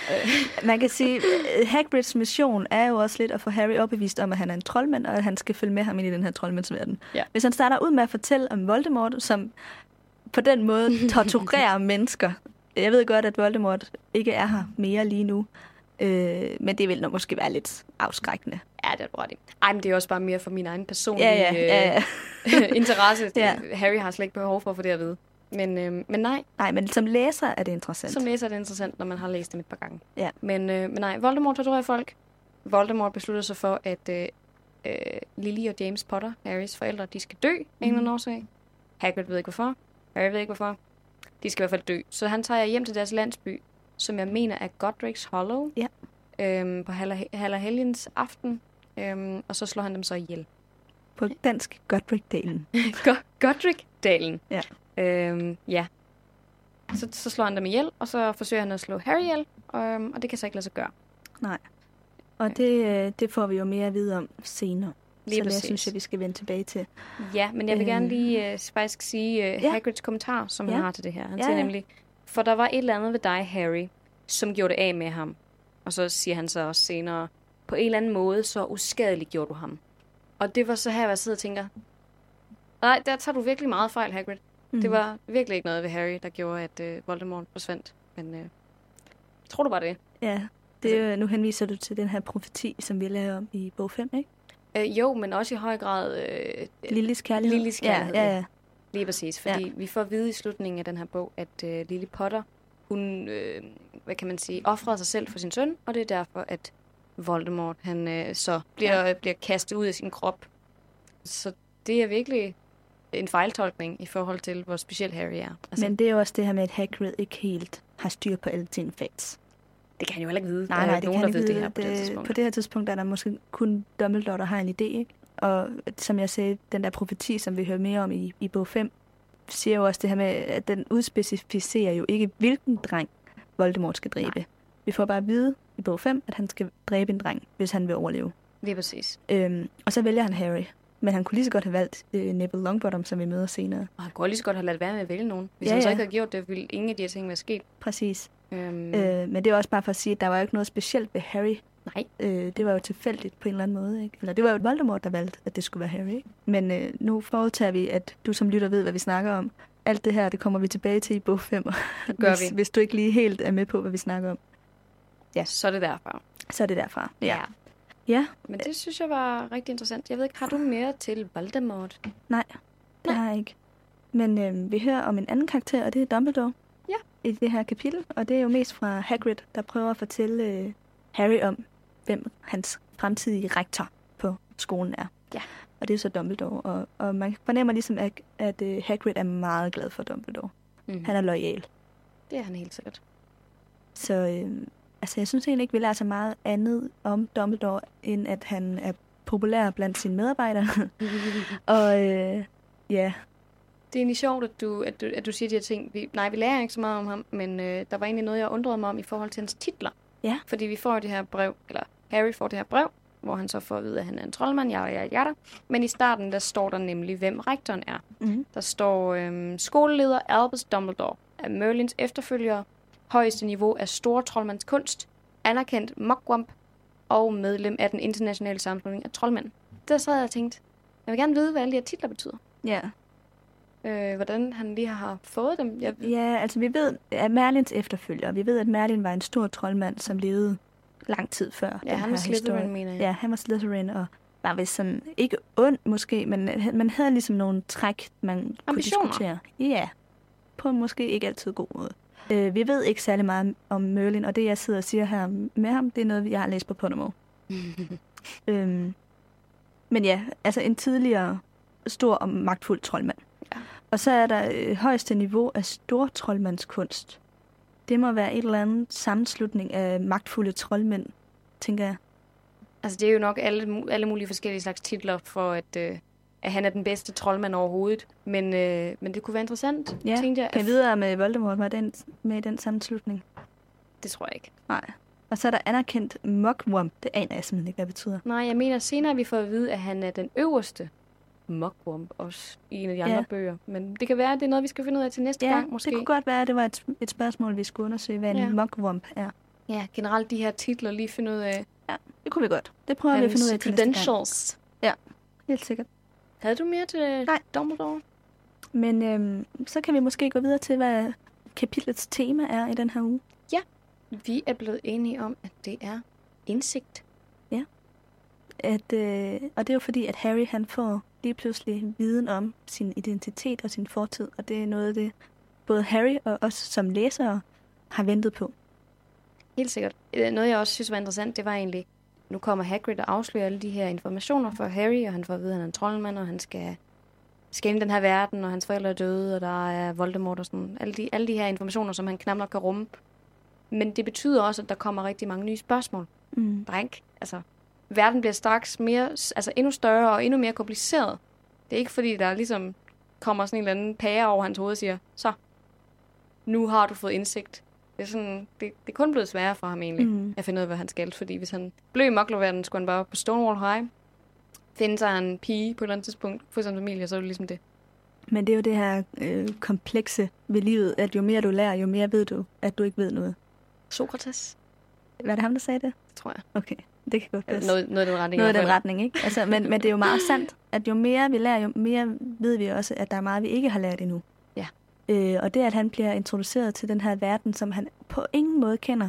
Man kan sige, at Hagrids mission er jo også lidt at få Harry opbevist om, at han er en troldmand, og at han skal følge med ham ind i den her troldmandsverden. Ja. Hvis han starter ud med at fortælle om Voldemort, som på den måde torturerer mennesker. Jeg ved godt, at Voldemort ikke er her mere lige nu, øh, men det vil nok måske være lidt afskrækkende. Ja, det er ret i. Ej, men det er også bare mere for min egen personlige Ja, ja, ja, ja. øh, interesse. Ja. Harry har slet ikke behov for at få det at vide. Men, øh, men nej, Nej, men som læser er det interessant. som læser er det interessant, når man har læst dem et par gange. Ja. Men, øh, men nej, Voldemort torturerer folk. Voldemort beslutter sig for, at øh, øh, Lily og James Potter, Harrys forældre, de skal dø af en eller anden Mhm. årsag. Hagrid ved ikke hvorfor. Harry ved ikke hvorfor. De skal i hvert fald dø. Så han tager hjem til deres landsby, som jeg mener er Godric's Hollow. Ja. Øhm, på Hallerhelgens aften. Øhm, og så slår han dem så ihjel. På dansk Godric-delen. Go- Godric-dalen. Ja. Øhm, ja. Så, så slår han dem ihjel, og så forsøger han at slå Harry ihjel, øhm, og det kan så ikke lade sig gøre. Og det, øh, det får vi jo mere at vide om senere. Lige så det præcis. synes jeg, vi skal vende tilbage til. Ja, men jeg vil Øh. gerne lige øh, faktisk sige øh, Ja. Hagrids kommentar, som Ja. han har til det her. Han Ja, siger ja. nemlig, for der var et eller andet ved dig, Harry, som gjorde det af med ham. Og så siger han så også senere, på en eller anden måde, så uskadeligt gjorde du ham. Og det var så her, hvor jeg sidder og tænker, nej, der tager du virkelig meget fejl, Hagrid. Mm. Det var virkelig ikke noget ved Harry, der gjorde, at øh, Voldemort forsvandt. Men øh, tror du bare det? Ja, det, jo- nu henviser du til den her profeti, som vi lavede om i bog 5, ikke? Øh, jo, men også i høj grad øh, Lillys kærlighed. Lillys kærlighed, Ja, ja, ja. Lige præcis, fordi ja. vi får at vide i slutningen af den her bog, at øh, Lily Potter, hun, øh, hvad kan man sige, offrede sig selv for sin søn, og det er derfor, at Voldemort, han øh, så bliver, ja. bliver kastet ud af sin krop. Så det er virkelig en fejltolkning i forhold til, hvor speciel Harry er. Altså, Men det er jo også det her med, at Hagrid ikke helt har styr på alle sine facts. Det kan han jo heller ikke vide. Nej, Der er nej, jo det nogen, kan der ikke ved det her på det tidspunkt. på det her tidspunkt er der måske kun Dumbledore, der har en idé, ikke? Og som jeg sagde, den der profeti, som vi hører mere om i, i bog 5, siger jo også det her med, at den udspecificerer jo ikke, hvilken dreng Voldemort skal dræbe. Nej. Vi får bare at vide i bog 5, at han skal dræbe en dreng, hvis han vil overleve. Lige præcis. Øhm, og så vælger han Harry. Men han kunne lige så godt have valgt øh, Neville Longbottom, som vi møder senere. Og han kunne lige så godt have ladet være med at vælge nogen. Hvis Ja, han så ja. ikke havde gjort det, ville ingen af de her ting være sket. Præcis. Øhm. Øh, men det er også bare for at sige, at der var jo ikke noget specielt ved Harry. nej, Øh, det var jo tilfældigt på en eller anden måde. Ikke? Eller det var jo Voldemort, der valgte, at det skulle være Harry. Ikke? Men øh, nu forudtager vi, at du som lytter ved, hvad vi snakker om. Alt det her, det kommer vi tilbage til i bog 5. det gør hvis, vi. hvis du ikke lige helt er med på, hvad vi snakker om. Ja. Så er det derfor. Så er det derfra. Ja. Ja, Men det synes jeg var rigtig interessant. Jeg ved ikke, har du mere til Voldemort? det Nej. har jeg ikke. Men øh, vi hører om en anden karakter, og det er Dumbledore. I det her kapitel. Og det er jo mest fra Hagrid, der prøver at fortælle øh, Harry om, hvem hans fremtidige rektor på skolen er. Ja. Og det er så Dumbledore. Og, og man fornemmer ligesom, at, at øh, Hagrid er meget glad for Dumbledore. Mm. Han er lojal. Det er han helt sikkert. Så øh, altså, jeg synes egentlig ikke, vi lærer så meget andet om Dumbledore, end at han er populær blandt sine medarbejdere. og øh, ja, Det er egentlig sjovt, at du, at du, at du siger de her ting. Vi, nej, vi lærer ikke så meget om ham, men øh, der var egentlig noget, jeg undrede mig om i forhold til hans titler. Ja. Fordi vi får det her brev, eller Harry får det her brev, hvor han så får at vide, at han er en troldmand, ja, ja, ja. Men i starten, der står der nemlig, hvem rektoren er. Mm. Der står øhm, skoleleder Albus Dumbledore er Merlins efterfølger, højeste niveau af store troldmands kunst, anerkendt Mugwump og medlem af den internationale sammenslutning af troldmænd. Der sad jeg og tænkte, jeg vil gerne vide, hvad alle de her titler betyder. Ja. Øh, hvordan han lige har fået dem. Jeg, ja, altså vi ved, at Merlins efterfølger, vi ved, at Merlin var en stor troldmand, som levede lang tid før ja, han var Slytherin, mener jeg. Ja, han var Slytherin, og var vist sådan, ikke ond måske, men man havde ligesom nogle træk, man kunne Ambitioner. diskutere. Ja, på en måske ikke altid god måde. Øh, vi ved ikke særlig meget om Merlin, og det jeg sidder og siger her med ham, det er noget, jeg har læst på Podimo. øhm, men ja, altså en tidligere stor og magtfuld troldmand. Og så er der øh, højeste niveau af stor troldmandskunst. Det må være et eller andet sammenslutning af magtfulde troldmænd, tænker jeg. Altså, det er jo nok alle, alle mulige forskellige slags titler for, at, øh, at han er den bedste troldmand overhovedet. Men, øh, men det kunne være interessant, Ja, tænkte jeg. Kan jeg videre med Voldemort var den, med i den sammenslutning? Det tror jeg ikke. Nej. Og så er der anerkendt Mugwump. Det aner jeg simpelthen ikke, hvad det betyder. Nej, jeg mener senere, vi får at vide, at han er den øverste Mugwump også i en af de andre Ja. bøger. Men det kan være, at det er noget, vi skal finde ud af til næste Ja, gang måske. det kunne godt være, at det var et, et spørgsmål, vi skulle undersøge, hvad en Ja. Mugwump er. Ja, generelt de her titler lige finde ud af Det kunne vi godt. Det prøver vi at finde ud af til næste gang. credentials. Helt sikkert. Havde du mere til Nej. Dumbledore? Men øhm, så kan vi måske gå videre til, hvad kapitlets tema er i den her uge. Vi er blevet enige om, at det er indsigt. At, øh, og det er jo fordi, at Harry han får lige pludselig viden om sin identitet og sin fortid. Og det er noget af det, både Harry og os som læsere har ventet på. Helt sikkert. Øh, Noget, jeg også synes var interessant, det var egentlig, nu kommer Hagrid og afslører alle de her informationer for Harry, og han får at vide, at han er en troldmand, og han skal skænde den her verden, og hans forældre er døde, og der er Voldemort og sådan. Alle de, alle de her informationer, som han knap nok kan rumme. Men det betyder også, at der kommer rigtig mange nye spørgsmål. Mm. Der er ikke, altså, verden bliver straks mere, altså endnu større og endnu mere kompliceret. Det er ikke fordi, der ligesom kommer sådan en eller anden pære over hans hoved og siger, så, nu har du fået indsigt. Det er, sådan, det, det er kun blevet sværere for ham egentlig, Mm. at finde ud af, hvad han skal. Fordi hvis han blev i moklerverden, skulle han bare på Stonewall High, finde sig en pige på et eller andet tidspunkt, få sin familie, så er det ligesom det. Men det er jo det her øh, komplekse ved livet, at jo mere du lærer, jo mere ved du, at du ikke ved noget. Sokrates, Var det ham, der sagde det? det tror jeg. Okay, det kan godt passe. noget, noget i den retning. noget hvert den retning, ikke? Altså, men, men det er jo meget sandt, at jo mere vi lærer, jo mere ved vi også, at der er meget, vi ikke har lært endnu. Ja. Øh, og det, at han bliver introduceret til den her verden, som han på ingen måde kender,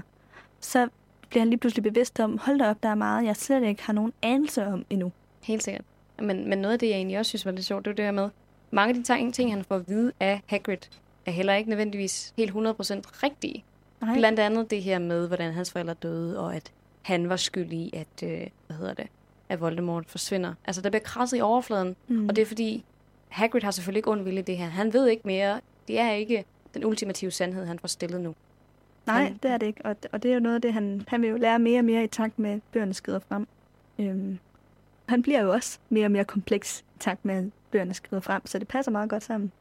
så bliver han lige pludselig bevidst om, hold da op, der er meget, jeg slet ikke har nogen anelse om endnu. Helt sikkert. Men, men noget af det, jeg egentlig også synes var lidt sjovt, det var det her med, mange af de ting, ting han får at vide af Hagrid, er heller ikke nødvendigvis helt 100% rigtige. Nej. Blandt andet det her med, hvordan hans forældre døde, og at han var skyld i, at, øh, hvad hedder det, at Voldemort forsvinder. Altså, der bliver krasset i overfladen, Mm. mm. og det er fordi, Hagrid har selvfølgelig ikke ond vilje det her. Han ved ikke mere. Det er ikke den ultimative sandhed, han får stillet nu. Nej, Han- det er det ikke. Og, og det er jo noget af det, han, han vil jo lære mere og mere i takt med, at bøgerne skrider frem. Øhm, han bliver jo også mere og mere kompleks i takt med, at bøgerne skrider frem, så det passer meget godt sammen.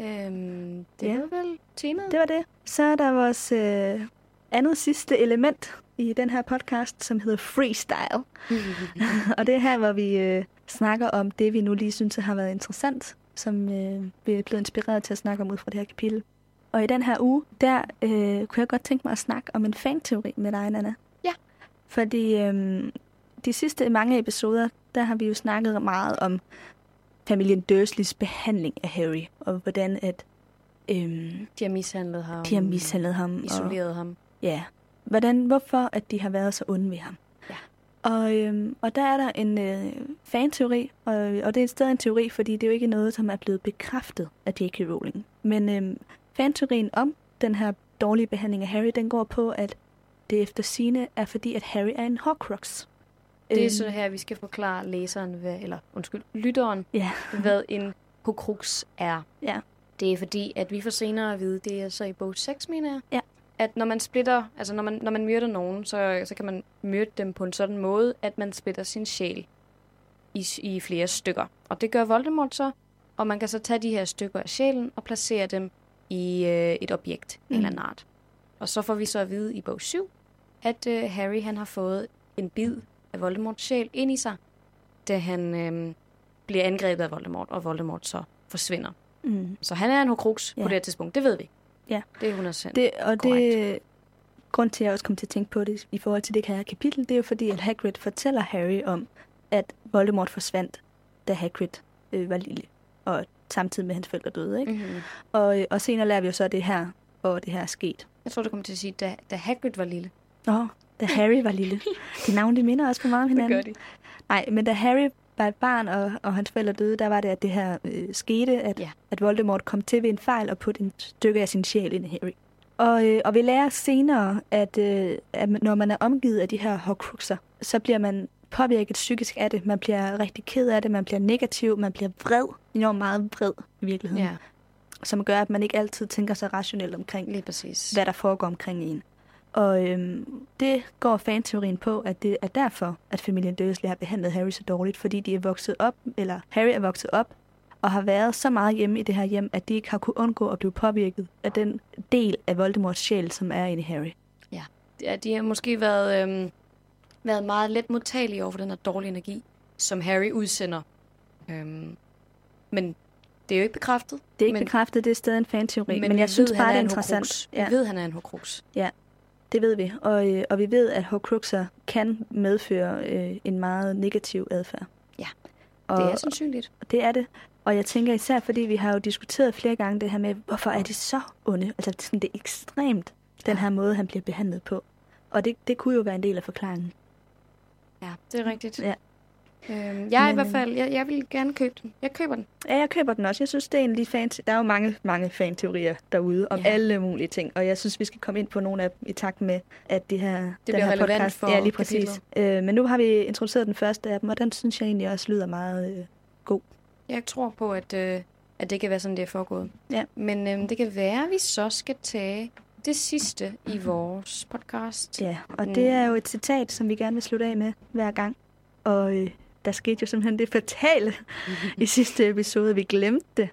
Øhm, det Ja. ja. var vel temaet? Det var det. Så er der vores øh, andet sidste element i den her podcast, som hedder freestyle. og det er her, hvor vi øh, snakker om det, vi nu lige synes har været interessant, som øh, vi er blevet inspireret til at snakke om ud fra det her kapitel. Og i den her uge, der øh, kunne jeg godt tænke mig at snakke om en fanteori med dig, Nana. Ja. Fordi øh, de sidste mange episoder, der har vi jo snakket meget om familien Dursleys behandling af Harry, og hvordan at øh, De har mishandlet ham. de har mishandlet ham. Og, Isoleret ham. Ja. Hvordan, hvorfor at de har været så onde ved ham. Ja. Og, øhm, og der er der en øh, fanteori, og, og det er stadig en teori, fordi det er jo ikke noget, som er blevet bekræftet af J.K. Rowling. Men øhm, fanteorien om den her dårlige behandling af Harry, den går på, at det efter sine er fordi, at Harry er en Horcrux. Det er Øhm, så her, vi skal forklare læseren, hvad, eller undskyld, lytteren, Ja. hvad en Horcrux er. Ja. Det er fordi, at vi får senere at vide, det er så i bog 6, mener jeg, Ja. At når man splitter, altså når man, når man myrder nogen, så, så kan man myrde dem på en sådan måde, at man splitter sin sjæl i, i flere stykker. Og det gør Voldemort så, og man kan så tage de her stykker af sjælen og placere dem i øh, et objekt mm. en eller anden art. Og så får vi så at vide i bog 7, at øh, Harry han har fået en bid af Voldemorts sjæl ind i sig, da han øh, bliver angrebet af Voldemort, og Voldemort så forsvinder. Mm. Så han er en Horcrux ja. Ja. på det her tidspunkt, det ved vi. Ja. Det er 100%. Det, og Korrekt. det, grund til, at jeg også kom til at tænke på det i forhold til det her kapitel, det er jo fordi, at Hagrid fortæller Harry om, at Voldemort forsvandt, da Hagrid øh, var lille, og samtidig med at hans forældre døde. Ikke? Mm-hmm. Og, øh, og senere lærer vi jo så det her, og det her er sket. Jeg tror, du kommer til at sige, da, da Hagrid var lille. Åh, da Harry var lille. De navne, de minder også for meget om hinanden. de. Nej, men da Harry var et barn, og, og hans forældre døde, der var det, at det her øh, skete, at, Ja. at Voldemort kom til ved en fejl og putte en stykke af sin sjæl ind i Harry. Og, øh, og vi lærer senere, at, øh, at når man er omgivet af de her Horcruxer, så bliver man påvirket psykisk af det. Man bliver rigtig ked af det, man bliver negativ, man bliver vred, enormt meget vred i virkeligheden, Ja, ja. som gør, at man ikke altid tænker sig rationelt omkring, lige præcis. hvad der foregår omkring en. Og øhm, det går fanteorien på, at det er derfor, at familien Dursley har behandlet Harry så dårligt, fordi de er vokset op, eller Harry er vokset op, og har været så meget hjemme i det her hjem, at de ikke har kunne undgå at blive påvirket af den del af Voldemorts sjæl, som er inde i Harry. Ja, de har måske været, øhm, været meget let modtagelige over for den her dårlige energi, som Harry udsender. Øhm, men det er jo ikke bekræftet. Det er ikke men, bekræftet, det er stadig en fanteori, men, men jeg synes bare, det er interessant. Ja. Vi ved, han er en Horcrux. Det ved vi, og, øh, og vi ved, at Horcruxer kan medføre øh, en meget negativ adfærd. Ja, og, Det er sandsynligt. og det er det. Og jeg tænker især, fordi vi har jo diskuteret flere gange det her med, hvorfor er det så onde? Altså sådan, det er ekstremt, den her måde, han bliver behandlet på. Og det, det kunne jo være en del af forklaringen. Ja, det er rigtigt. Ja. Øhm, jeg er i Men, hvert fald, jeg, jeg vil gerne købe den. Jeg køber den. Ja, jeg køber den også. Jeg synes, det er en lige fan. Der er jo mange, mange fanteorier derude om Ja. alle mulige ting. Og jeg synes, vi skal komme ind på nogle af dem i takt med, at det her, den bliver her podcast... for ja, lige præcis. Øh, men nu har vi introduceret den første af dem, og den synes jeg egentlig også lyder meget... Øh, Jeg tror på, at, øh, at det kan være sådan, det er foregået. Ja. Men øh, det kan være, at vi så skal tage det sidste i vores podcast. Ja, og Mm. det er jo et citat, som vi gerne vil slutte af med hver gang. Og øh, der skete jo simpelthen det fatale i sidste episode. Vi glemte det.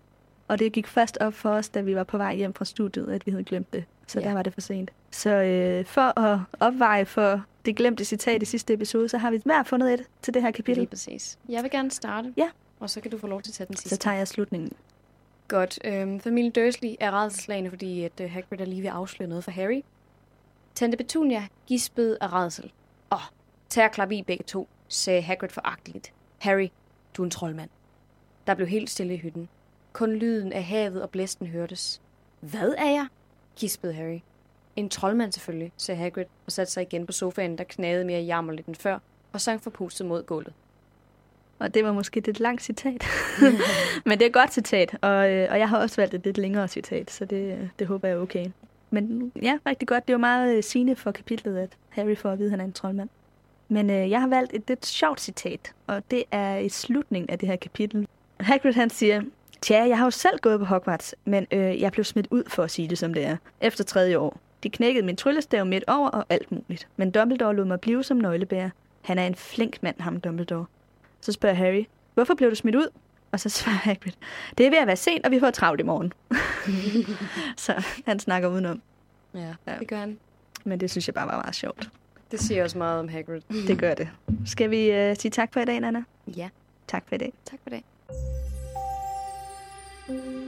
Og det gik først op for os, da vi var på vej hjem fra studiet, at vi havde glemt det. Så Ja. der var det for sent. Så øh, for at opveje for det glemte citat i sidste episode, så har vi hver fundet et til det her Lige kapitel. præcis. Jeg vil gerne starte. Ja. Og så kan du få lov til at tage den sidste. Så tager jeg slutningen. Godt. Øhm, familien Dursley er redselslagende, fordi at øh, Hagrid er lige ved at afsløre noget for Harry. Tante Petunia gispede af redsel. Og klap i begge to, sagde Hagrid foragteligt. Harry, du er en troldmand. Der blev helt stille i hytten. Kun lyden af havet og blæsten hørtes. Hvad er jeg? kispede Harry. En troldmand selvfølgelig, sagde Hagrid og satte sig igen på sofaen, der knagede mere jammerligt end før, og sang forpustet mod gulvet. Og det var måske et lidt langt citat. Men det er et godt citat, og, øh, og jeg har også valgt et lidt længere citat, så det, det håber jeg er okay. Men ja, rigtig godt. Det var meget øh, sigende for kapitlet, at Harry får at vide, at han er en troldmand. Men øh, jeg har valgt et lidt sjovt citat, og det er i slutningen af det her kapitel. Hagrid han siger, Tja, jeg har jo selv gået på Hogwarts, men øh, jeg blev smidt ud for at sige det, som det er, efter tredje år. De knækkede min tryllestav midt over og alt muligt. Men Dumbledore lod mig blive som nøglebærer. Han er en flink mand, ham Dumbledore. Så spørger Harry, hvorfor blev du smidt ud? Og så svarer Hagrid, det er ved at være sent, og vi får travlt i morgen. så han snakker udenom. Ja, Ja. det gør han. Men det synes jeg bare var meget sjovt. Det siger også meget om Hagrid. Det gør det. Skal vi øh, sige tak for i dag, Anna? Ja. Tak for i dag. Tak for i dag. thank you